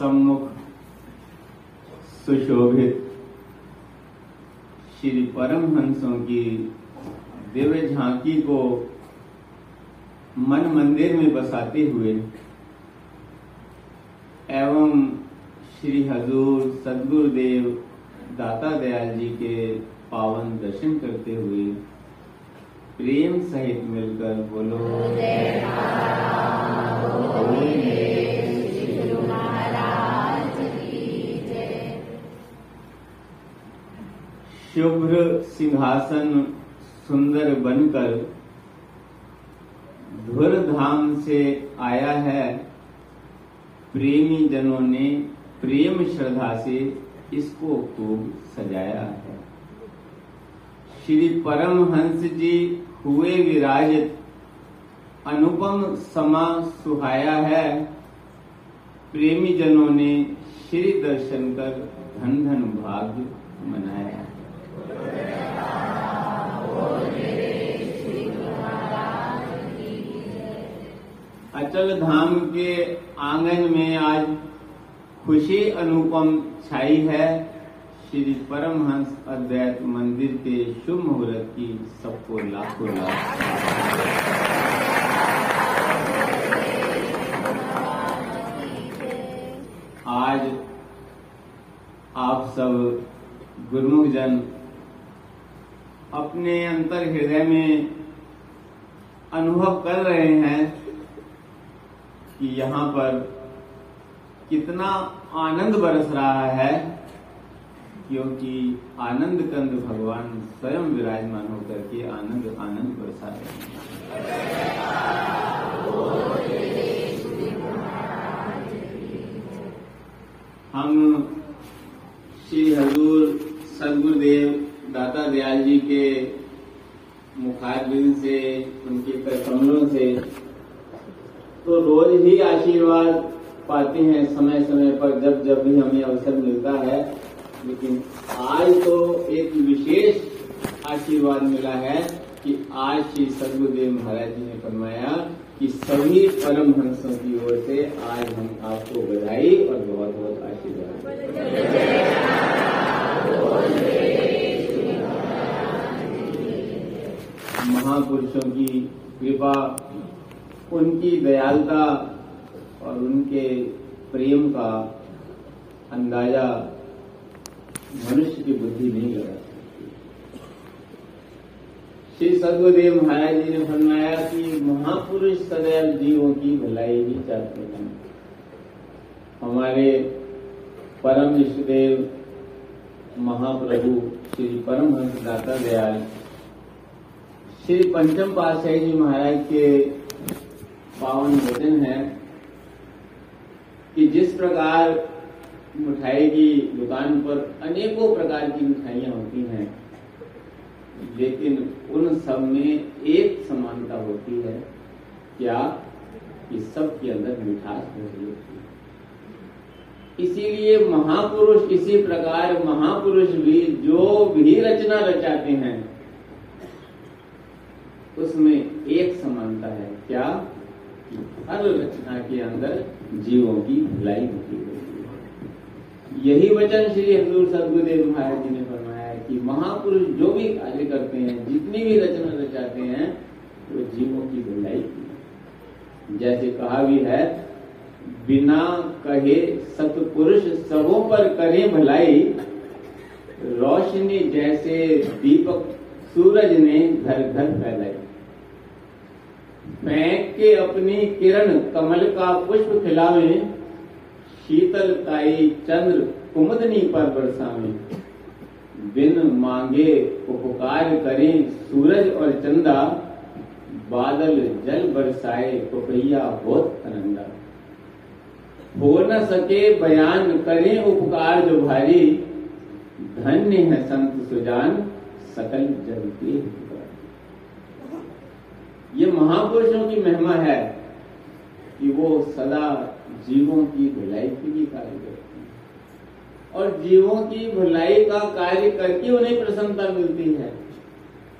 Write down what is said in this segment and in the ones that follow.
सम्मुख सुशोभित। श्री परमहंसों की दिव्य झांकी को मन मंदिर में बसाते हुए एवं श्री हजूर सदगुरुदेव दाता दयाल जी के पावन दर्शन करते हुए प्रेम सहित मिलकर बोलो। शुभ्र सिंहासन सुंदर बनकर धुर धाम से आया है। प्रेमी जनों ने प्रेम श्रद्धा से इसको खूब सजाया है। श्री परमहंस जी हुए विराजित अनुपम समा सुहाया है। प्रेमी जनों ने श्री दर्शन कर धन धन भाग्य मनाया अचल धाम के आँगन में आज खुशी अनुपम छाई है। श्री परमहंस अद्वैत मंदिर के शुभ मुहूर्त की सबको लाखों लाख आज आप सब गुरुमुख जन अपने अंतर हृदय में अनुभव कर रहे हैं। कि यहाँ पर कितना आनंद बरस रहा है, क्योंकि आनंद कंद भगवान स्वयं विराजमान होकर के आनंद आनंद बरसा रहे हम श्री हजूर सदगुरुदेव दाता दयाल जी के मुखारबिंद से, उनके कमलों से तो रोज ही आशीर्वाद पाते हैं समय समय पर जब जब भी हमें अवसर मिलता है। लेकिन आज तो एक विशेष आशीर्वाद मिला है कि आज श्री सदगुरुदेव महाराज जी ने फरमाया कि सभी परम हंसों की ओर से आज हम आपको बधाई और बहुत बहुत आशीर्वाद महापुरुषों की कृपा उनकी दयालता और उनके प्रेम का अंदाज़ा मनुष्य की बुद्धि नहीं लगा श्री सदगुरुदेव महाराज जी ने फरमाया कि महापुरुष सदैव जीवों की भलाई ही चाहते हैं। हमारे परम इष्टदेव महाप्रभु श्री परमहंस दाता दयाल, श्री पंचम पातशाही जी महाराज के पावन वचन है कि जिस प्रकार मिठाई की दुकान पर अनेकों प्रकार की मिठाइयाँ होती हैं, लेकिन उन सब में एक समानता होती है क्या? कि सबके अंदर मिठास होती है। इसीलिए महापुरुष इसी प्रकार महापुरुष भी जो भी रचना रचाते हैं, उसमें एक समानता है। क्या? हर रचना के अंदर जीवों की भलाई होती है। यही वचन श्री हजूर सदगुरुदेव महाराज जी ने फरमाया कि महापुरुष जो भी कार्य करते हैं, जितनी भी रचना रचाते हैं, वो तो जीवों की भलाई की जैसे कहा भी है, बिना कहे सतपुरुष सबों पर करें भलाई, रोशनी जैसे दीपक सूरज ने घर घर फैलाई फेंक के अपनी किरण कमल का पुष्प खिलावे। शीतल काई चंद्र कुमदनी पर बरसावे बिन मांगे उपकार करें सूरज और चंदा, बादल जल बरसाए पपैया बहुत आनंदा हो न सके बयान करें उपकार जो भारी, धन्य है संत सुजान सकल जग के ये महापुरुषों की महिमा है कि वो सदा जीवों की भलाई के लिए कार्य करते हैं। और जीवों की भलाई का कार्य करके उन्हें प्रसन्नता मिलती है।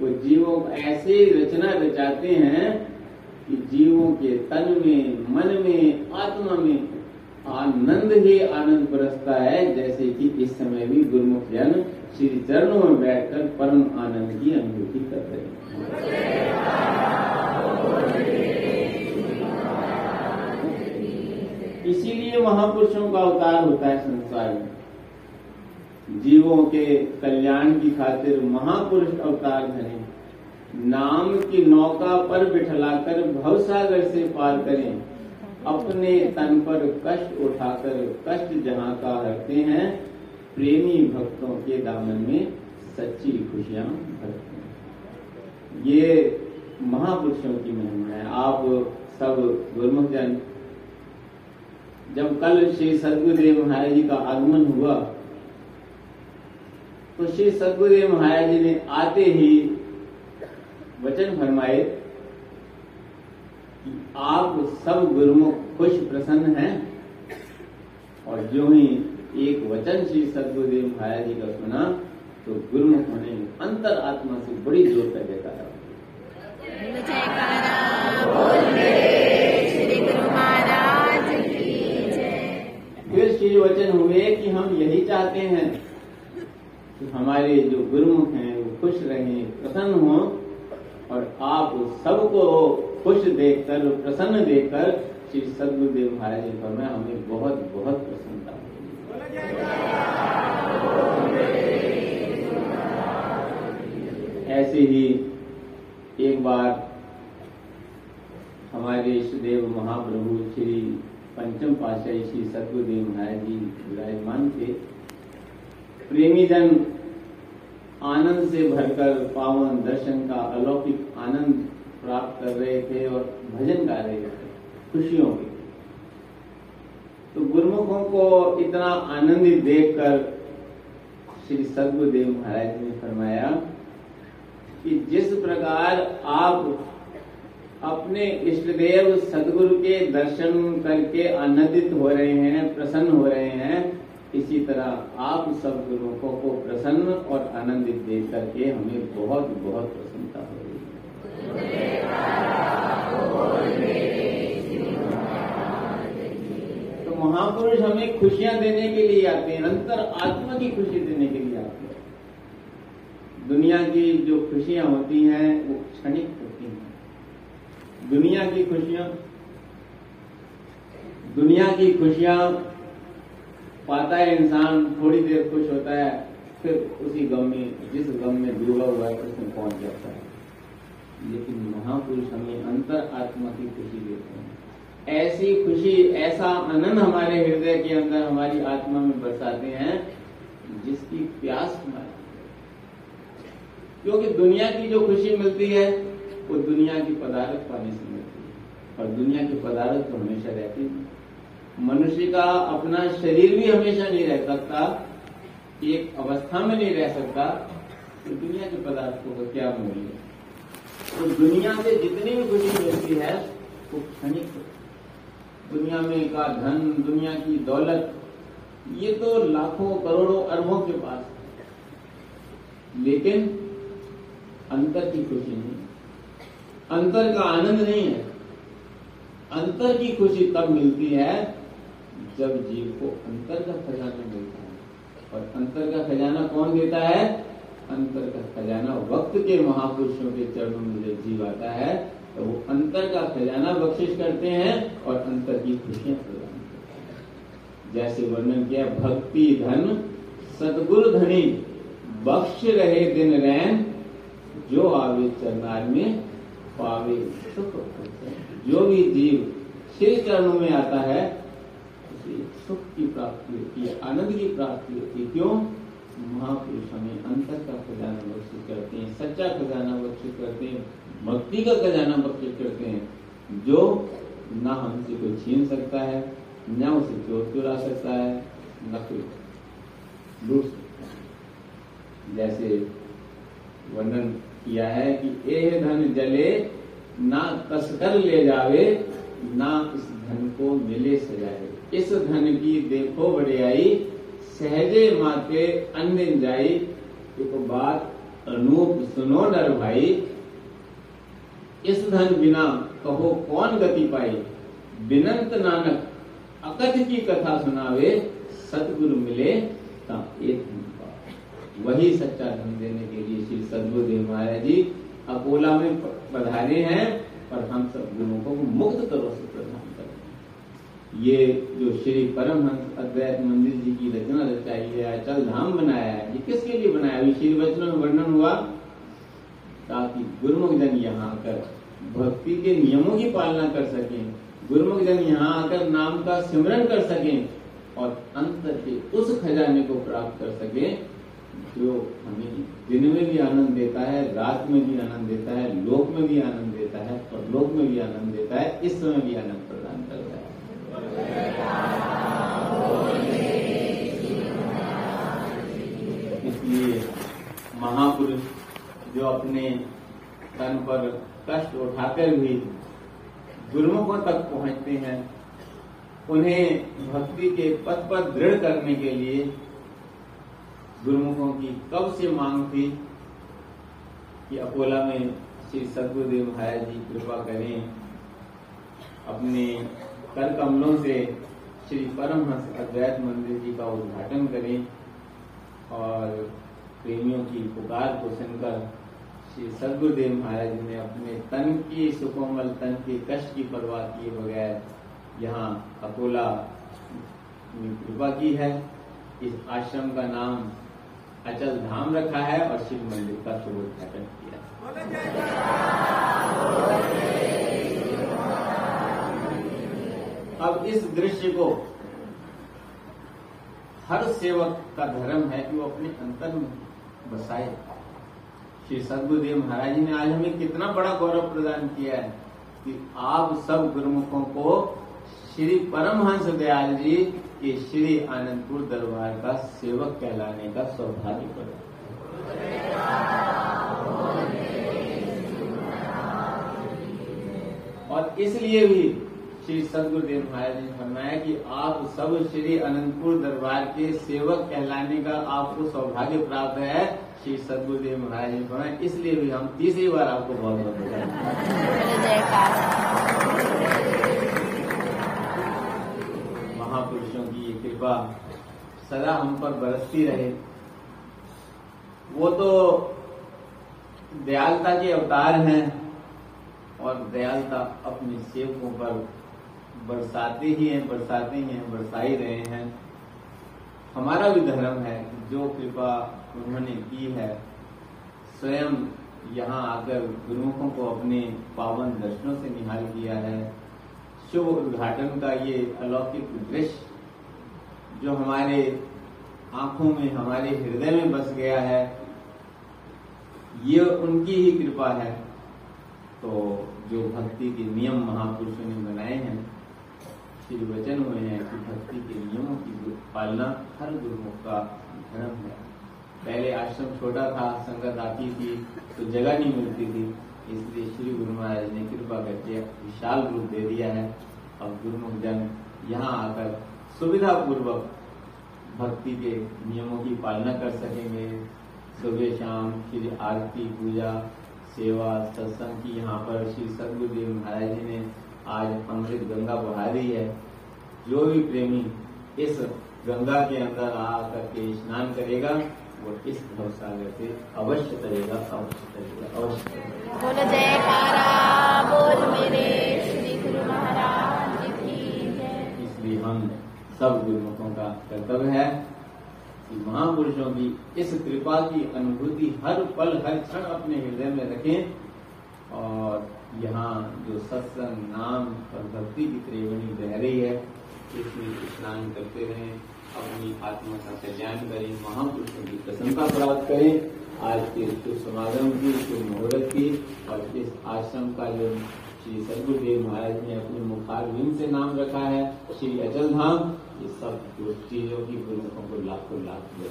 वो जीवों ऐसे रचना रचाते हैं कि जीवों के तन में, मन में, आत्मा में आनंद ही आनंद बरसता है। जैसे कि इस समय भी गुरुमुख जन श्री चरणों में बैठकर परम आनंद की अनुभूति कर रहे हैं। इसीलिए महापुरुषों का अवतार होता है संसार में। जीवों के कल्याण की खातिर महापुरुष अवतार धरे नाम की नौका पर बिठलाकर भवसागर से पार करें। अपने तन पर कष्ट उठाकर कष्ट जहाँ का हरते हैं, प्रेमी भक्तों के दामन में सच्ची खुशियाँ भरते हैं। ये महापुरुषों की महिमा है। आप सब गुरुमुख जन जब कल श्री सदगुरुदेव महाराज जी का आगमन हुआ तो श्री सदगुरुदेव महाराज जी ने आते ही वचन फरमाए कि आप सब गुरुमुख खुश प्रसन्न हैं। और जो ही एक वचन श्री सदगुरुदेव महाराज जी का सुना तो गुरुमुख होने अंतर आत्मा से बड़ी ज़ोर का देता श्री वचन हुए कि हम यही चाहते हैं। कि हमारे जो गुरुमुख हैं, वो खुश रहें, प्रसन्न हों और आप सबको खुश देखकर, प्रसन्न देखकर श्री सदगुरुदेव महाराज जी पर हमें बहुत बहुत प्रसन्नता ऐसे ही एक बार हमारे इष्ट देव महाप्रभु श्री पंचम पाशाही श्री सदगुरुदेव महाराज जी विराजमान थे। प्रेमी जन आनंद से भरकर पावन दर्शन का अलौकिक आनंद प्राप्त कर रहे थे और भजन गा रहे थे। खुशियों के तो गुरुमुखों को इतना आनंदित देखकर श्री सदगुरुदेव महाराज ने फरमाया कि जिस प्रकार आप अपने इष्टदेव सदगुरु के दर्शन करके आनंदित हो रहे हैं, प्रसन्न हो रहे हैं, इसी तरह आप सब लोगों को प्रसन्न और आनंदित देख करके हमें बहुत बहुत प्रसन्नता हो रही है। तो महापुरुष हमें खुशियाँ देने के लिए आते हैं, अंतर आत्मा की खुशी देने के लिए आते हैं। दुनिया की जो खुशियाँ होती हैं, वो क्षणिक दुनिया की खुशियाँ, दुनिया की खुशियाँ पाता है इंसान, थोड़ी देर खुश होता है, फिर उसी गम में, जिस गम में डूबा हुआ है, उसमें पहुँच जाता है। लेकिन महापुरुष हमें अंतर आत्मा की खुशी देते हैं। ऐसी खुशी, ऐसा आनंद हमारे हृदय के अंदर हमारी आत्मा में बरसाते हैं, जिसकी प्यास हमारी क्योंकि दुनिया की जो खुशी मिलती है वो दुनिया की पदार्थ पाने से मिलती है। और दुनिया की पदार्थ तो हमेशा रहती है। मनुष्य का अपना शरीर भी हमेशा नहीं रह सकता, एक अवस्था में नहीं रह सकता तो दुनिया के पदार्थों का क्या मूल्य तो दुनिया से जितनी भी खुशी मिलती है, वो क्षणिक दुनिया में का धन, दुनिया की दौलत, ये तो लाखों, करोड़ों अरबों के पास लेकिन अंतर की खुशी नहीं। अंतर का आनंद नहीं है। अंतर की खुशी तब मिलती है जब जीव को अंतर का खजाना मिलता है। और अंतर का खजाना कौन देता है? अंतर का खजाना वक्त के महापुरुषों के चरणों में जब जीव आता है तो वो अंतर का खजाना बख्शिश करते हैं और अंतर की खुशियाँ प्रदान करते हैं। जैसे वर्णन किया, भक्ति धन, सदगुरु धनी, बख्श रहे दिन रैन, जो आवे चरनार में पावे। सुख जो भी जीव श्री चरणों में आता है। उसे सुख की प्राप्ति होती है, आनंद की प्राप्ति होती है। क्यों? महापुरुष हमें अंतर का खजाना बख्शिश करते हैं, सच्चा खजाना बख्शिश करते हैं, भक्ति का खजाना बख्शिश करते हैं, जो ना हमसे कोई छीन सकता है, न उसे चोर चुरा सकता है, न कोई लूट सकता है। जैसे वर्णन किया है कि ए धन जले, ना तस्कर ले जावे, ना इस धन को मिले सजाए इस धन की देखो बड़ियाई, सहजे माते अन्य जाई एक बात अनूप सुनो नर भाई, इस धन बिना कहो कौन गति पाई बिनंत नानक अकथ की कथा सुनावे, सतगुरु मिले ता पावे। वही सच्चा धर्म देने के लिए श्री सदगुरुदेव महाराज जी अकोला में पधारे हैं और हम सब गुरुओं को मुक्त करो से प्रदान करें ये जो श्री परमहंस अद्वैत मंदिर जी की रचना रचाई है, अचल धाम बनाया है, ये किसके लिए बनाया? अभी श्री वचनों में वर्णन हुआ, ताकि गुरुमुख जन यहाँ आकर भक्ति के नियमों की पालना कर सकें गुरुमुख जन यहाँ आकर नाम का सिमरन कर सकें और अंत के उस खजाने को प्राप्त कर सकें जो हमें दिन में भी आनंद देता है, रात में भी आनंद देता है, लोक में भी आनंद देता है और लोक में भी आनंद देता है, इस समय भी आनंद प्रदान करता है। इसलिए महापुरुष जो अपने तन पर कष्ट उठाकर भी गुरुमुखों तक पहुँचते हैं, उन्हें भक्ति के पथ पर दृढ़ करने के लिए गुरुमुखों की। कब से मांग थी कि अकोला में श्री सदगुरुदेव महाराज जी कृपा करें? अपने कर कमलों से श्री परमहंस अद्वैत मंदिर जी का उद्घाटन करें और प्रेमियों की पुकार को सुनकर श्री सदगुरुदेव महाराज ने अपने तन की सुकोमल, तन के कष्ट की परवाह किए बगैर यहाँ अकोला कृपा की है। इस आश्रम का नाम अचल धाम रखा है और शिव मंदिर का शुभ उद्घाटन किया। अब इस दृश्य को हर सेवक का धर्म है कि वो अपने अंतर में बसाए। श्री सदगुरुदेव महाराज जी ने आज हमें कितना बड़ा गौरव प्रदान किया है कि आप सब गुरुमुखों को श्री परमहंस दयाल जी के श्री आनंदपुर दरबार का सेवक कहलाने का सौभाग्य प्रदान और इसलिए भी श्री सदगुरुदेव महाराज ने फरमाया कि आप सब श्री अनंतपुर दरबार के सेवक कहलाने का आपको सौभाग्य प्राप्त है, श्री सदगुरुदेव महाराज ने फरमाया। इसलिए भी हम तीसरी बार आपको बहुत बहुत बधाई बोले जयकार महापुरुषों की ये कृपा। सदा हम पर बरसती रहे। वो तो दयालता के अवतार हैं और दयालता अपने सेवकों पर बरसाते ही हैं, बरसाते ही हैं बरसा ही रहे हैं। हमारा भी धर्म है, जो कृपा उन्होंने की है, स्वयं यहाँ आकर गुरुमुखों को अपने पावन दर्शनों से निहाल किया है। शुभ उद्घाटन का ये अलौकिक दृश्य जो हमारे आँखों में, हमारे हृदय में बस गया है, ये उनकी ही कृपा है। तो जो भक्ति के नियम महापुरुषों ने बनाए हैं श्री वचन हुए हैं कि भक्ति के नियमों की पालना हर गुरुमुख का धर्म है। पहले आश्रम छोटा था, संगत आती थी तो जगह नहीं मिलती थी। इसलिए श्री गुरु महाराज ने कृपा करके विशाल रूप दे दिया है। और गुरुमुख जन यहाँ आकर सुविधा पूर्वक भक्ति के नियमों की पालना कर सकेंगे। सुबह, शाम, फिर आरती, पूजा, सेवा, सत्संग की यहाँ पर श्री सदगुरुदेव महाराज जी ने आज अमृत गंगा बहा दी है। जो भी प्रेमी इस गंगा के अंदर आकर के स्नान करेगा, वो इस भवसागर से अवश्य करेगा अवश्य करेगा अवश्य करेगा। बोले जयकारा, बोल मेरे। सब गुरुमुखों का कर्तव्य है कि महापुरुषों की इस कृपा की अनुभूति हर पल, हर क्षण अपने हृदय में रखें और यहाँ जो सत्संग नाम और भक्ति की त्रिवेणी बह रही है, इसमें स्नान करते रहें, अपनी आत्मा का कल्याण करें, महापुरुषों की प्रसन्नता प्राप्त करें। आज के शुभ समागम की, शुभ मुहूर्त की और इस आश्रम का जो श्री सदगुरुदेव महाराज ने अपने मुखारविंद से नाम रखा है, श्री अचल धाम ये सब जो चीज़ों की को लाखों लाख दे